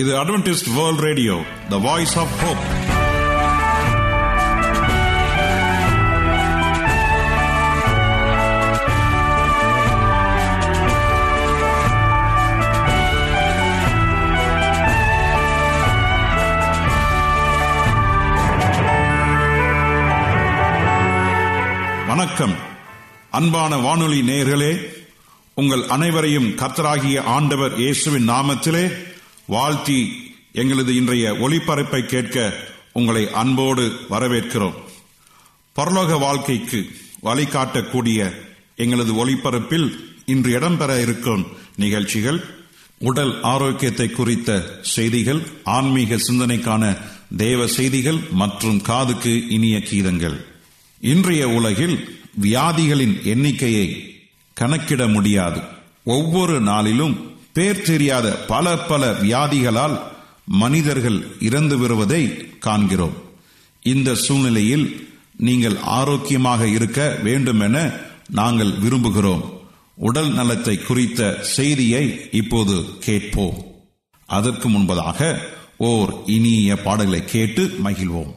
இது Adventist world radio the voice of hope வணக்கம். அன்பான வானொலி நேயர்களே உங்கள் அனைவரையும் கர்த்தராகிய ஆண்டவர் இயேசுவின் நாமத்திலே வாழ்த்தி எங்களது இன்றைய ஒளிபரப்பை கேட்க உங்களை அன்போடு வரவேற்கிறோம். பரலோக வாழ்க்கைக்கு வழிகாட்டக்கூடிய எங்களது ஒளிபரப்பில் இன்று இடம்பெற இருக்கும் நிகழ்ச்சிகள் உடல் ஆரோக்கியத்தை குறித்த செய்திகள் ஆன்மீக சிந்தனைக்கான தேவ செய்திகள் மற்றும் காதுக்கு இனிய கீதங்கள். இன்றைய உலகில் வியாதிகளின் எண்ணிக்கையை கணக்கிட முடியாது. ஒவ்வொரு நாளிலும் பேர் தெரியாத பல பல வியாதிகளால் மனிதர்கள் இறந்து வருவதை காண்கிறோம். இந்த சூழ்நிலையில் நீங்கள் ஆரோக்கியமாக இருக்க வேண்டும் என நாங்கள் விரும்புகிறோம். உடல் நலத்தை குறித்த செய்தியை இப்போது கேட்போம். அதற்கு முன்பதாக ஓர் இனிய பாடலை கேட்டு மகிழ்வோம்.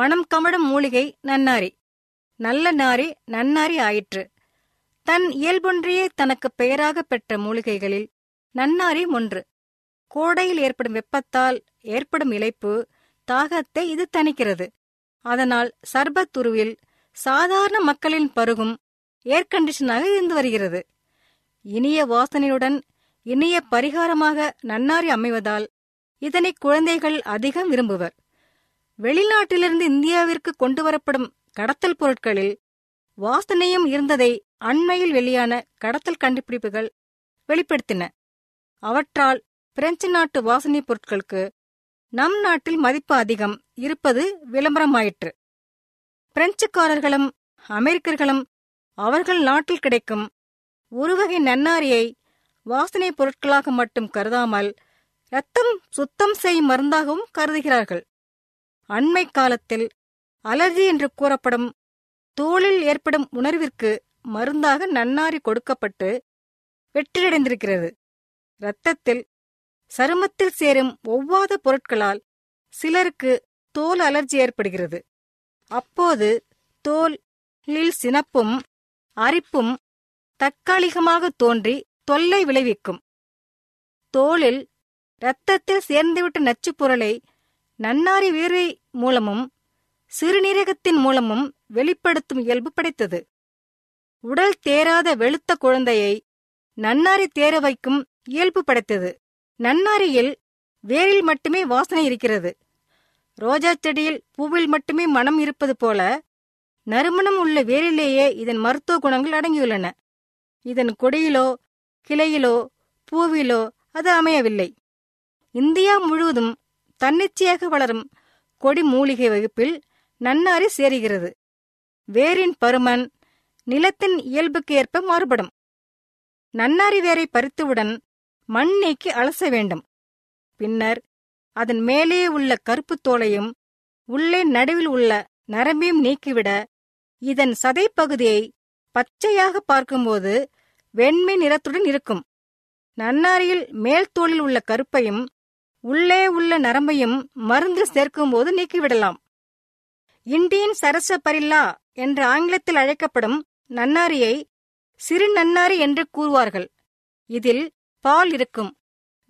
மனம் கமடும் மூலிகை நன்னாரி. நல்ல நாரி நன்னாரி ஆயிற்று. தன் இயல்பொன்றையே தனக்கு பெயராக பெற்ற மூலிகைகளில் நன்னாரி ஒன்று. கோடையில் ஏற்படும் வெப்பத்தால் ஏற்படும் இழைப்பு தாகத்தை இது தணிக்கிறது. அதனால் சர்பத்துருவில் சாதாரண மக்களின் பருகும் ஏர் கண்டிஷனாக இருந்து வருகிறது. இனிய வாசனையுடன் இனிய பரிகாரமாக நன்னாரி அமைவதால் இதனை குழந்தைகள் அதிகம் விரும்புவர். வெளிநாட்டிலிருந்து இந்தியாவிற்கு கொண்டு வரப்படும் கடத்தல் பொருட்களில் வாசனையும் இருந்ததை அண்மையில் வெளியான கடத்தல் கண்டுபிடிப்புகள் வெளிப்படுத்தின. அவற்றால் பிரெஞ்சு நாட்டு வாசனைப் பொருட்களுக்கு நம் நாட்டில் மதிப்பு அதிகம் இருப்பது விளம்பரமாயிற்று. பிரெஞ்சுக்காரர்களும் அமெரிக்கர்களும் அவர்கள் நாட்டில் கிடைக்கும் ஒருவகை நன்னாரியை வாசனைப் பொருட்களாக மட்டும் கருதாமல் இரத்தம் சுத்தம் செய்யும் மருந்தாகவும் கருதுகிறார்கள். அண்மை காலத்தில் அலர்ஜி என்று கூறப்படும் தோளில் ஏற்படும் உணர்விற்கு மருந்தாக நன்னாரி கொடுக்கப்பட்டு வெற்றியடைந்திருக்கிறது இரத்தத்தில் சருமத்தில் சேரும் ஒவ்வாத பொருட்களால் சிலருக்கு தோல் அலர்ஜி ஏற்படுகிறது. அப்போது தோலில் சினப்பும் அரிப்பும் தற்காலிகமாக தோன்றி தொல்லை விளைவிக்கும். தோலில் இரத்தத்தில் சேர்ந்துவிட்ட நச்சுப் பொருளை நன்னாரி வேர்வை மூலமும் சிறுநீரகத்தின் மூலமும் வெளிப்படுத்தும் இயல்பு படைத்தது. உடல் தேராத வெளுத்த குழந்தையை நன்னாரி தேர வைக்கும் இயல்பு படைத்தது. நன்னாரியில் வேரில் மட்டுமே வாசனை இருக்கிறது. ரோஜா செடியில் பூவில் மட்டுமே மனம் இருப்பது போல நறுமணம் உள்ள வேரிலேயே இதன் மருத்துவ குணங்கள் அடங்கியுள்ளன. இதன் கொடியிலோ கிளையிலோ பூவிலோ அது அமையவில்லை. இந்தியா முழுவதும் தன்னிச்சையாக வளரும் கொடி மூலிகை வகுப்பில் நன்னாரி சேருகிறது. வேரின் பருமன் நிலத்தின் இயல்புக்கு ஏற்ப மாறுபடும். நன்னாரி வேரை பறித்துவுடன் மண் நீக்கி அலச வேண்டும். பின்னர் அதன் மேலே உள்ள கருப்புத் தோலையும் உள்ளே நடுவில் உள்ள நரம்பையும் நீக்கிவிட இதன் சதைப்பகுதியை பச்சையாக பார்க்கும்போது வெண்மை நிறத்துடன் இருக்கும். நன்னாரியில் மேல் தோளில் உள்ள கருப்பையும் உள்ளே உள்ள நரம்பையும் மருந்து சேர்க்கும்போது நீக்கிவிடலாம். இண்டியன் சரச பரில்லா என்ற ஆங்கிலத்தில் அழைக்கப்படும் நன்னாரியை சிறு நன்னாரி என்று கூறுவார்கள். இதில் பால் இருக்கும்.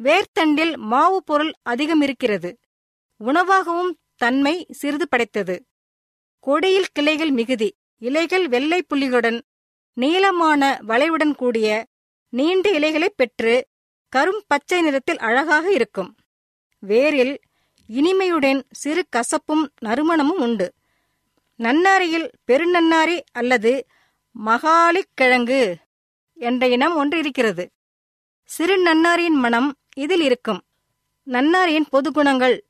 வேர்த்தண்டில் மாவு பொருள் அதிகம் இருக்கிறது. உணவாகவும் தன்மை சிறிது படைத்தது. கொடியில் கிளைகள் மிகுதி. இலைகள் வெள்ளை புள்ளிகளுடன் நீளமான வளைவுடன் கூடிய நீண்ட இலைகளைப் பெற்று கரும் பச்சை நிறத்தில் அழகாக இருக்கும். வேரில் இனிமையுடன் சிறு கசப்பும் நறுமணமும் உண்டு. நன்னாரியில் பெருநன்னாரி அல்லது மகாலிக் கிழங்கு என்ற இனம் ஒன்று இருக்கிறது. சிறு நன்னாரியின் மனம் இதில் இருக்கும். நன்னாரியின் பொது குணங்கள்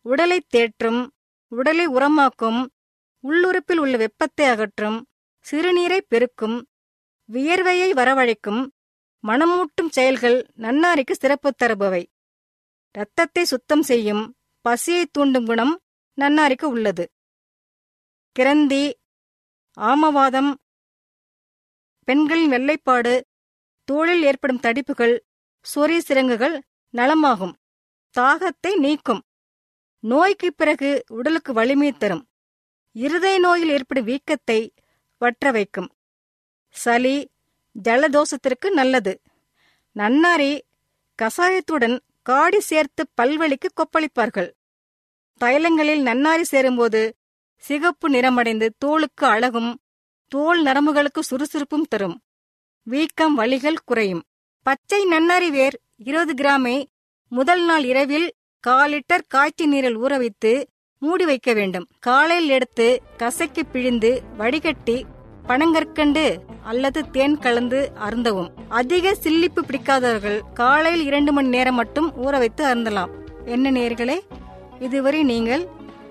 உடலை தேற்றும் உடலை உரமாக்கும் உள்ளுறுப்பில் உள்ள வெப்பத்தை அகற்றும் சிறுநீரை பெருக்கும் வியர்வையை வரவழைக்கும் மனமூட்டும் செயல்கள் நன்னாரிக்கு சிறப்பு தருபவை. இரத்தத்தை சுத்தம் செய்யும் பசியை தூண்டும் குணம் நன்னாரிக்கு உள்ளது. கிரந்தி ஆமவாதம் பெண்களின் வெள்ளைப்பாடு தோளில் ஏற்படும் தடிப்புகள் சொறி சிரங்குகள் நலமாகும். தாகத்தை நீக்கும். நோய்க்கு பிறகு உடலுக்கு வலிமை தரும். இருதய நோயில் ஏற்படும் வீக்கத்தை வற்ற வைக்கும் சளி ஜலதோஷத்திற்கு நல்லது. நன்னாரி கசாயத்துடன் காடி சேர்த்து பல்வழிக்கு கொப்பளிப்பார்கள். தைலங்களில் நன்னாரி சேரும்போது சிகப்பு நிறமடைந்து தோலுக்கு அழகும் தோல் நரம்புகளுக்கு சுறுசுறுப்பும் தரும். வீக்கம் வலிகள் குறையும். பச்சை நன்னாரி வேர் இருபது கிராமை முதல் நாள் இரவில் கால் லிட்டர் காய்ச்சி நீரில் ஊற வைத்து மூடி வைக்க வேண்டும். காலையில் எடுத்து கசக்கி பிழிந்து வடிகட்டி பனங்கற்கண்டு அல்லது தேன் கலந்து அருந்தவும். அதிக சில்லிப்பு பிடிக்காதவர்கள் காலையில் இரண்டு மணி நேரம் மட்டும் ஊற வைத்து அருந்தலாம். என்ன நேர்களே? இதுவரை நீங்கள்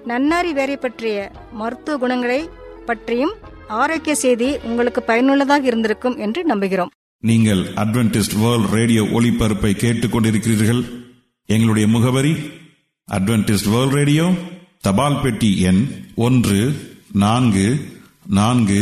நன்னாரி வேரை பற்றிய மருத்துவ குணங்களை பற்றியும் ஆரோக்கிய செய்தி உங்களுக்கு பயனுள்ளதாக இருந்திருக்கும் என்று நம்புகிறோம். நீங்கள் அட்வென்டிஸ்ட் வேர்ல்ட் ரேடியோ ஒளிபரப்பை கேட்டுக்கொண்டிருக்கிறீர்கள். எங்களுடைய முகவரி அட்வென்டிஸ்ட் வேர்ல்ட் ரேடியோ தபால் பெட்டி எண் ஒன்று நான்கு நான்கு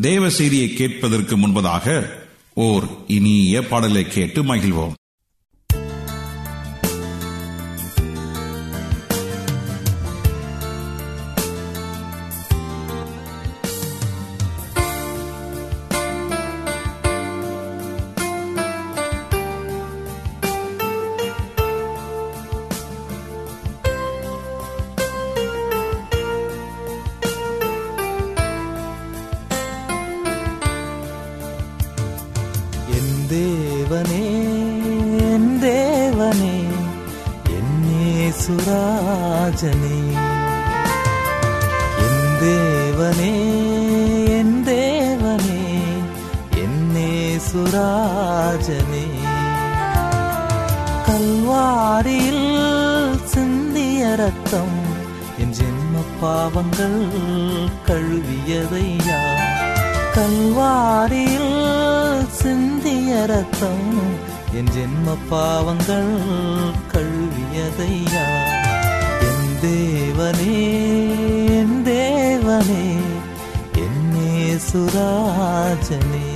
தேவ செய்தியை கேட்பதற்கு முன்பதாக ஓர் இனிய பாடலை கேட்டு மகிழ்வோம். பாவங்கள் கழுவியதையா? கல்வாரியில் சிந்திய ரத்தம் என் ஜென்ம பாவங்கள் கழுவியதையா? என் தேவனே என் தேவனே என்னே சுராஜனே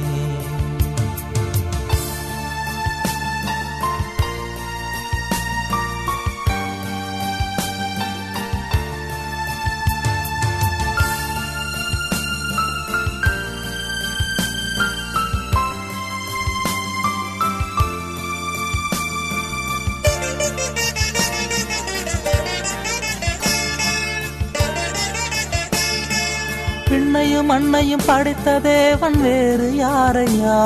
மண்ணையும் படைத்த தேவன் வேறு யாரையா?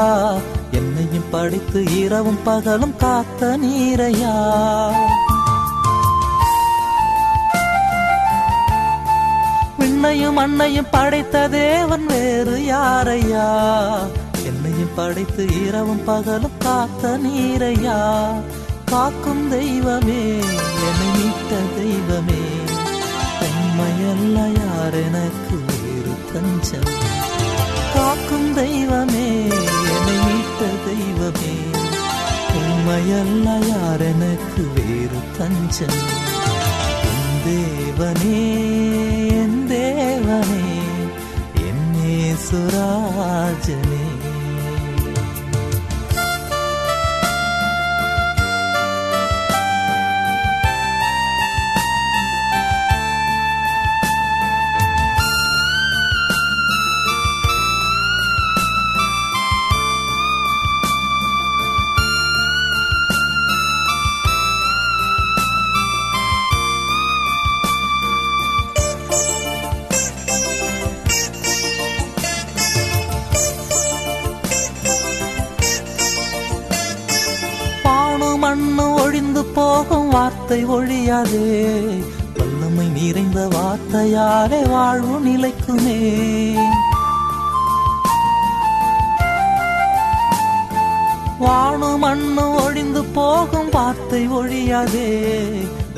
என்னையும் படித்து இரவும் பகலும் காத்த நீரையா? விண்ணையும் மண்ணையும் படைத்த தேவன் வேறு யாரையா? என்னையும் படைத்து இரவும் பகலும் காத்த நீரையா? காக்கும் தெய்வமே என்னை மீட்ட தெய்வமே தன்மையல்ல யார் எனக்கு? தஞ்சம் காக்கும் தெய்வமே என்னை மீட்ட தெய்வமே. உண்மையல்ல யார் எனக்கு வேறு தஞ்சம். என் தேவனே என் தேவனே என்னே சுராஜனே ஒழியாதே வல்லமை நிறைந்த வார்த்தையாலே வாழ்வு நிலைக்குமே. வானு மண்ணு ஒழிந்து போகும் வார்த்தை ஒழியாதே.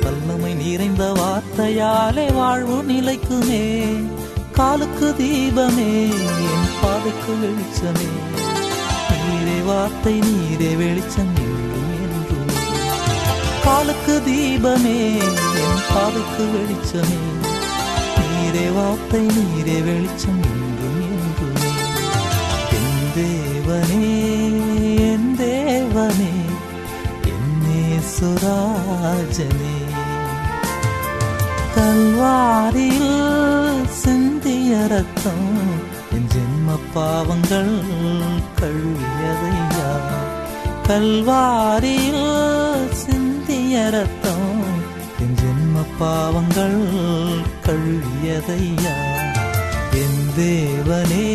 வல்லமை நிறைந்த வார்த்தையாலே வாழ்வு நிலைக்குமே. காலுக்கு தீபமே என் பாதைக்கு வெளிச்சமே. நீரே வார்த்தை நீரே வெளிச்சமே. பாலுக்கு தீபமே என் பாதைக்கு வெளிச்சமே. நீரே வார்த்தை நீரே வெளிச்சம் என்றும் என்றுமே என் தேவனே என் தேவனே என்னே சுராஜனே கல்வாரியில் சிந்திய ரத்தம் என் ஜென்ம பாவங்கள் கழுவியதையா. கல்வாரியில் சிந்திய ரத்தம் என் ஜென்ம பாவங்கள் கழுவியதையா? என் தேவனே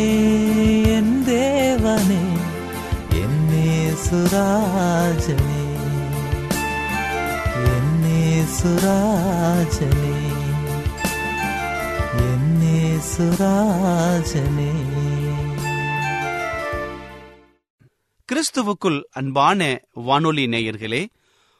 என் தேவனே என்னே சுராஜனே என்னே சுராஜனே என்னே சுராஜனே கிறிஸ்துவுக்குள் அன்பான வானொலி நேயர்களே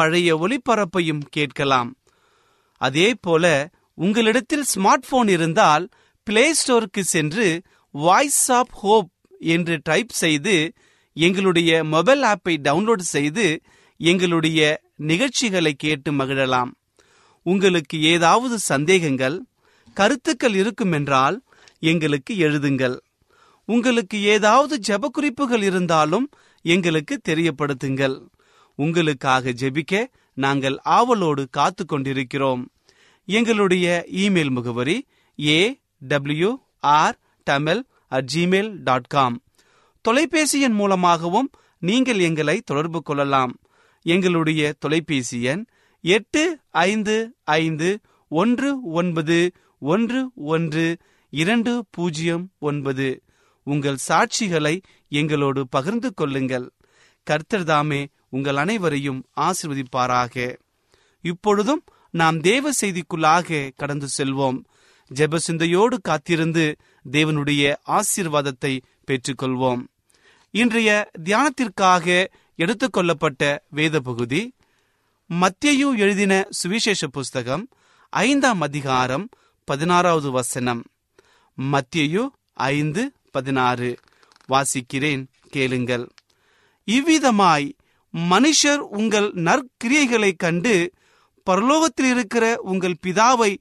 பழைய ஒளிபரப்பையும் கேட்கலாம். அதே போல உங்களிடத்தில் ஸ்மார்ட் போன் இருந்தால் பிளே ஸ்டோருக்கு சென்று வாய்ஸ் ஆப் ஹோப் என்று டைப் செய்து எங்களுடைய மொபைல் ஆப்பை டவுன்லோட் செய்து எங்களுடைய நிகழ்ச்சிகளை கேட்டு மகிழலாம். உங்களுக்கு ஏதாவது சந்தேகங்கள் கருத்துக்கள் இருக்குமென்றால் எங்களுக்கு எழுதுங்கள். உங்களுக்கு ஏதாவது ஜெப குறிப்புகள் இருந்தாலும் எங்களுக்கு தெரியப்படுத்துங்கள். உங்களுக்காக ஜெபிக்க நாங்கள் ஆவலோடு காத்து கொண்டிருக்கிறோம் எங்களுடைய இமெயில் முகவரி A W R Tamil at Gmail dot com தொலைபேசி எண் மூலமாகவும் நீங்கள் எங்களை தொடர்பு கொள்ளலாம். எங்களுடைய தொலைபேசி எண் எட்டு ஐந்து ஐந்து ஒன்று ஒன்பது ஒன்று ஒன்று இரண்டு பூஜ்ஜியம் ஒன்பது. உங்கள் சாட்சிகளை எங்களோடு பகிர்ந்து கொள்ளுங்கள். கர்த்தர் தாமே உங்கள் அனைவரையும் ஆசிர்வதிப்பாராக. இப்பொழுதும் நாம் தேவ செய்திக்குள்ளாக கடந்து செல்வோம். ஜெப சிந்தையோடு காத்திருந்து தேவனுடைய ஆசீர்வாதத்தை பெற்றுக்கொள்வோம். இன்றைய தியானத்திற்காக எடுத்துக்கொள்ளப்பட்ட வேத பகுதி மத்தியு எழுதின சுவிசேஷ புஸ்தகம் ஐந்தாம் அதிகாரம் பதினாறாவது வசனம். மத்தியு ஐந்து பதினாறு. வாசிக்கிறேன் கேளுங்கள். இவ்விதமாய் மனுஷர் உங்கள் நற்கிரியைகளைக் கண்டு பரலோகத்தில் இருக்கிற உங்கள் பிதாவை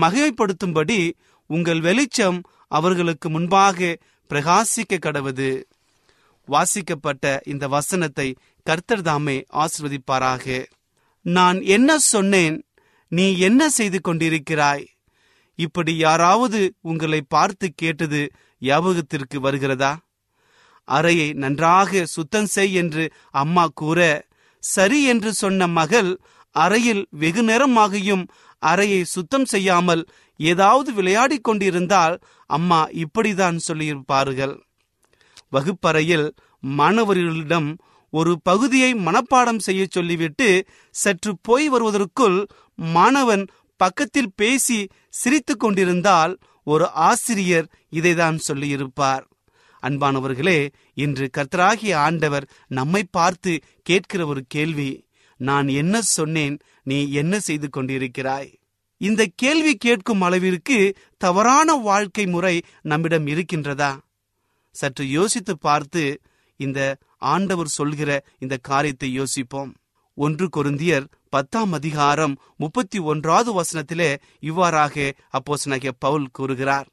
மகிமைப்படுத்தும்படி உங்கள் வெளிச்சம் அவர்களுக்கு முன்பாக பிரகாசிக்க கடவுது. வாசிக்கப்பட்ட இந்த வசனத்தை கர்த்தர் தாமே ஆசிர்வதிப்பாராக. நான் என்ன சொன்னேன்? நீ என்ன செய்து கொண்டிருக்கிறாய்? இப்படி யாராவது உங்களை பார்த்து கேட்டது ஞாபகத்திற்கு வருகிறதா? அறையை நன்றாக சுத்தம் செய் என்று அம்மா கூற சரி என்று சொன்ன மகள் அறையில் வெகு நேரமாகியும் அறையை சுத்தம் செய்யாமல் ஏதாவது விளையாடிக் கொண்டிருந்தால் அம்மா இப்படிதான் சொல்லியிருப்பார்கள். வகுப்பறையில் மாணவர்களிடம் ஒரு பகுதியை மனப்பாடம் செய்ய சொல்லிவிட்டு சற்று போய் வருவதற்குள் மாணவன் பக்கத்தில் பேசி சிரித்துக் கொண்டிருந்தால் ஒரு ஆசிரியர் இதைதான் சொல்லியிருப்பார். அன்பானவர்களே இன்று கர்த்தராகிய ஆண்டவர் நம்மை பார்த்து கேட்கிற ஒரு கேள்வி நான் என்ன சொன்னேன் நீ என்ன செய்து கொண்டிருக்கிறாய்? இந்த கேள்வி கேட்கும் அளவிற்கு தவறான வாழ்க்கை முறை நம்மிடம் இருக்கின்றதா? சற்று யோசித்து பார்த்து இந்த ஆண்டவர் சொல்கிற இந்த காரியத்தை யோசிப்போம். ஒன்று கொருந்தியர் பத்தாம் அதிகாரம் முப்பத்தி ஒன்றாவது வசனத்திலே இவ்வாறாக அப்போசனாகிய பவுல் கூறுகிறார்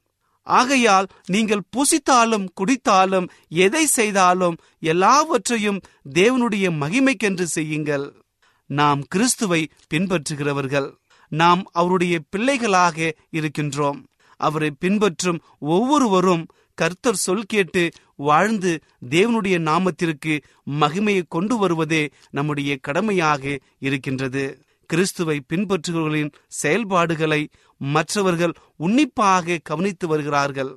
ஆகையால் நீங்கள் புசித்தாலும் குடித்தாலும் எதை செய்தாலும் எல்லாவற்றையும் தேவனுடைய மகிமைக்கென்று செய்யுங்கள். நாம் கிறிஸ்துவை பின்பற்றுகிறவர்கள். நாம் அவருடைய பிள்ளைகளாக இருக்கின்றோம். அவரை பின்பற்றும் ஒவ்வொருவரும் கர்த்தர் சொல் கேட்டு வாழ்ந்து தேவனுடைய நாமத்திற்கு மகிமையை கொண்டு வருவதே நம்முடைய கடமையாக இருக்கின்றது. கிறிஸ்துவை பின்பற்றுபவர்களின் செயல்பாடுகளை மற்றவர்கள் உன்னிப்பாக கவனித்து வருகிறார்கள்.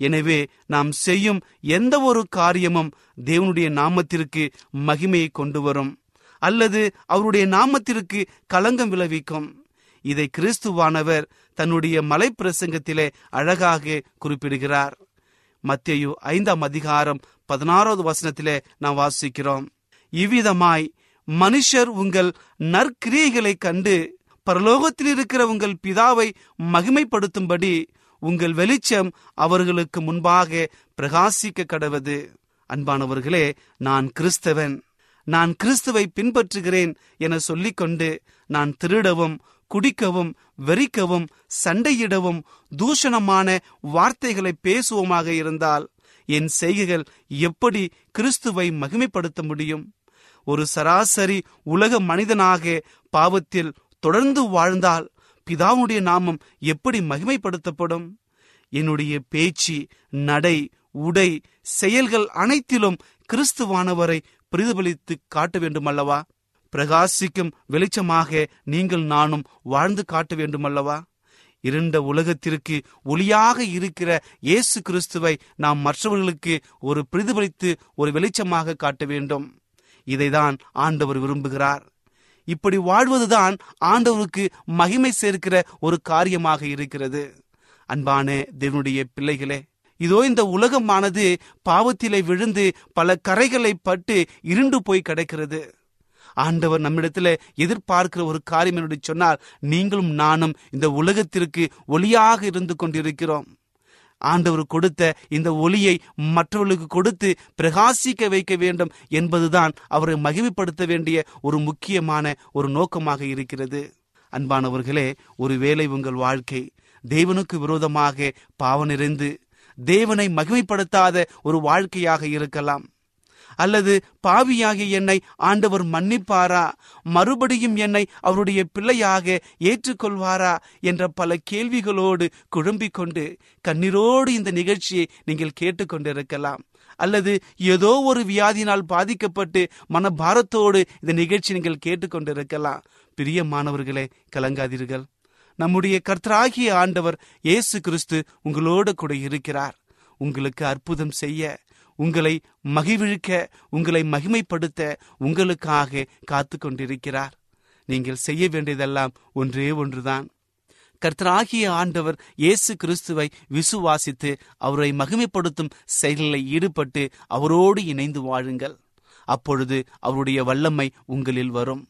எனவே நாம் செய்யும் எந்த ஒரு காரியமும் தேவனுடைய நாமத்திற்கு மகிமையை கொண்டு வரும். அல்லது அவருடைய நாமத்திற்கு களங்கம் விளைவிக்கும். இதை கிறிஸ்துவானவர் தன்னுடைய மலை பிரசங்கத்திலே அழகாக குறிப்பிடுகிறார். மத்தியு ஐந்தாம் அதிகாரம் பதினாறாவது வசனத்திலே நாம் வாசிக்கிறோம். இவ்விதமாய் மனுஷர் உங்கள் நற்கிரியைகளைக் கண்டு பரலோகத்தில் இருக்கிற உங்கள் பிதாவை மகிமைப்படுத்தும்படி உங்கள் வெளிச்சம் அவர்களுக்கு முன்பாக பிரகாசிக்க கடவது. அன்பானவர்களே நான் கிறிஸ்தவன். நான் கிறிஸ்துவை பின்பற்றுகிறேன் என சொல்லிக்கொண்டு நான் திருடவும் குடிக்கவும் வெறிக்கவும் சண்டையிடவும் தூஷணமான வார்த்தைகளை பேசுவோமாக இருந்தால் என் செய்கைகள் எப்படி கிறிஸ்துவை மகிமைப்படுத்த முடியும்? ஒரு சராசரி உலக மனிதனாக பாவத்தில் தொடர்ந்து வாழ்ந்தால் பிதாவுடைய நாமம் எப்படி மகிமைப்படுத்தப்படும்? என்னுடைய பேச்சு நடை உடை செயல்கள் அனைத்திலும் கிறிஸ்துவானவரை பிரதிபலித்து காட்ட வேண்டுமல்லவா? பிரகாசிக்கும் வெளிச்சமாக நீங்கள் நானும் வாழ்ந்து காட்ட வேண்டுமல்லவா? இருண்ட உலகத்திற்கு ஒளியாக இருக்கிற இயேசு கிறிஸ்துவை நாம் மற்றவர்களுக்கு ஒரு பிரதிபலித்து ஒரு வெளிச்சமாக காட்ட வேண்டும். இதைதான் ஆண்டவர் விரும்புகிறார். இப்படி வாழ்வதுதான் ஆண்டவருக்கு மகிமை சேர்க்கிற ஒரு காரியமாக இருக்கிறது. அன்பான தேவனுடைய பிள்ளைகளே இதோ இந்த உலகமானது பாவத்திலே விழுந்து பல கரைகளை பட்டு இருண்டு போய் கிடக்கிறது. ஆண்டவர் நம்மிடத்துல எதிர்பார்க்கிற ஒரு காரியம் என்னுடைய சொன்னால் நீங்களும் நானும் இந்த உலகத்திற்கு ஒளியாக இருந்து கொண்டிருக்கிறோம். ஆண்டவர் கொடுத்த இந்த ஒளியை மற்றவர்களுக்கு கொடுத்து பிரகாசிக்க வைக்க வேண்டும் என்பதுதான் அவரை மகிமைப்படுத்த வேண்டிய ஒரு முக்கியமான ஒரு நோக்கமாக இருக்கிறது. அன்பானவர்களே ஒருவேளை உங்கள் வாழ்க்கை தேவனுக்கு விரோதமாக பாவம் நிறைந்து தேவனை மகிமைப்படுத்தாத ஒரு வாழ்க்கையாக இருக்கலாம். அல்லது பாவியாகிய என்னை ஆண்டவர் மன்னிப்பாரா? மறுபடியும் என்னை அவருடைய பிள்ளையாக ஏற்றுக்கொள்வாரா? என்ற பல கேள்விகளோடு குழம்பிக் கொண்டு கண்ணீரோடு இந்த நிகழ்ச்சியை நீங்கள் கேட்டுக்கொண்டிருக்கலாம். அல்லது ஏதோ ஒரு வியாதியினால் பாதிக்கப்பட்டு மனபாரத்தோடு இந்த நிகழ்ச்சி நீங்கள் கேட்டுக்கொண்டிருக்கலாம். பிரியமானவர்களே கலங்காதீர்கள். நம்முடைய கர்த்தராகிய ஆண்டவர் இயேசு கிறிஸ்து உங்களோடு கூட இருக்கிறார். உங்களுக்கு அற்புதம் செய்ய உங்களை மகிழ்விழுக்க உங்களை மகிமைப்படுத்த உங்களுக்காக காத்து கொண்டிருக்கிறார் நீங்கள் செய்ய வேண்டியதெல்லாம் ஒன்றே ஒன்றுதான். கர்த்தராகிய ஆண்டவர் இயேசு கிறிஸ்துவை விசுவாசித்து அவரை மகிமைப்படுத்தும் செயலில் ஈடுபட்டு அவரோடு இணைந்து வாழுங்கள். அப்பொழுது அவருடைய வல்லமை உங்களில் வரும்.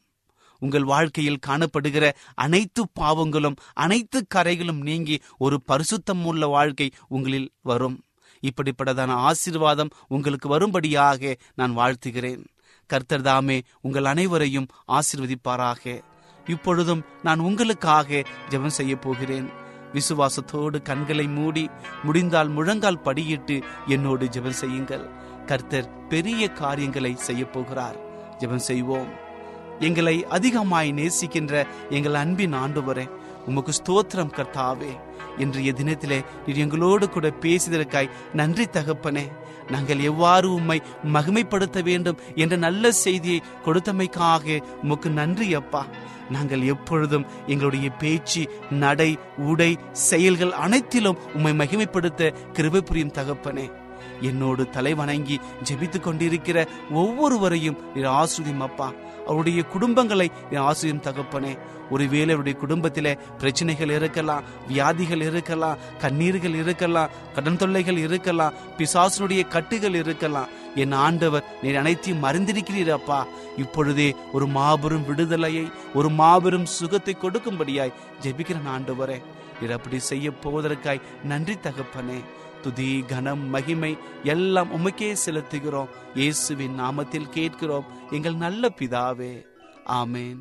உங்கள் வாழ்க்கையில் காணப்படுகிற அனைத்து பாவங்களும் அனைத்து கரைகளும் நீங்கி ஒரு பரிசுத்தம் உள்ள வாழ்க்கை உங்களில் வரும். இப்படிப்பட்டதான ஆசீர்வாதம் உங்களுக்கு வரும்படியாக நான் வாழ்த்துகிறேன். கர்த்தர் தாமே உங்கள் அனைவரையும் ஆசிர்வதிப்பாராக. இப்பொழுதும் நான் உங்களுக்காக ஜெபம் செய்ய போகிறேன். விசுவாசத்தோடு கண்களை மூடி முடிந்தால் முழங்கால் படியிட்டு என்னோடு ஜெபம் செய்யுங்கள். கர்த்தர் பெரிய காரியங்களை செய்ய போகிறார். ஜெபம் செய்வோம். எங்களை அதிகமாய் நேசிக்கின்ற எங்கள் அன்பின் ஆண்டவரே உமக்கு ஸ்தோத்திரம் கர்த்தாவே. இன்றைய தினத்திலே நீர் எங்களோடு கூட பேசியதற்காய் நன்றி தகப்பனே. நாங்கள் எவ்வாறு உம்மை மகிமைப்படுத்த வேண்டும் என்ற நல்ல செய்தியை கொடுத்தமைக்காக உமக்கு நன்றி அப்பா. நாங்கள் எப்பொழுதும் எங்களுடைய பேச்சு நடை உடை செயல்கள் அனைத்திலும் உம்மை மகிமைப்படுத்த கிருபை புரியும் தகப்பனே. என்னோடு தலை வணங்கி ஜெபித்துக் கொண்டிருக்கிற ஒவ்வொருவரையும் ஆசிரியம் அப்பா அவருடைய குடும்பங்களை நீர் ஆசிரியம் தகப்பனே. ஒருவேளை அவருடைய குடும்பத்தில் பிரச்சனைகள் இருக்கலாம் வியாதிகள் இருக்கலாம் கண்ணீர்கள் இருக்கலாம் கடன் தொல்லைகள் இருக்கலாம் பிசாசனுடைய கட்டுகள் இருக்கலாம். என் ஆண்டவர் நீர் அனைத்தையும் மறந்திருக்கிறீரப்பா இப்பொழுதே ஒரு மாபெரும் விடுதலையை ஒரு மாபெரும் சுகத்தை கொடுக்கும்படியாய் ஜெபிக்கிறேன் ஆண்டவரே. நீர் அப்படி செய்ய போவதற்காய் நன்றி தகப்பனே. துதி கனம் மகிமை எல்லாம் உமக்கே செலுத்துகிறோம். இயேசுவின் நாமத்தில் கேட்கிறோம். எங்கள் நல்ல பிதாவே. ஆமேன்.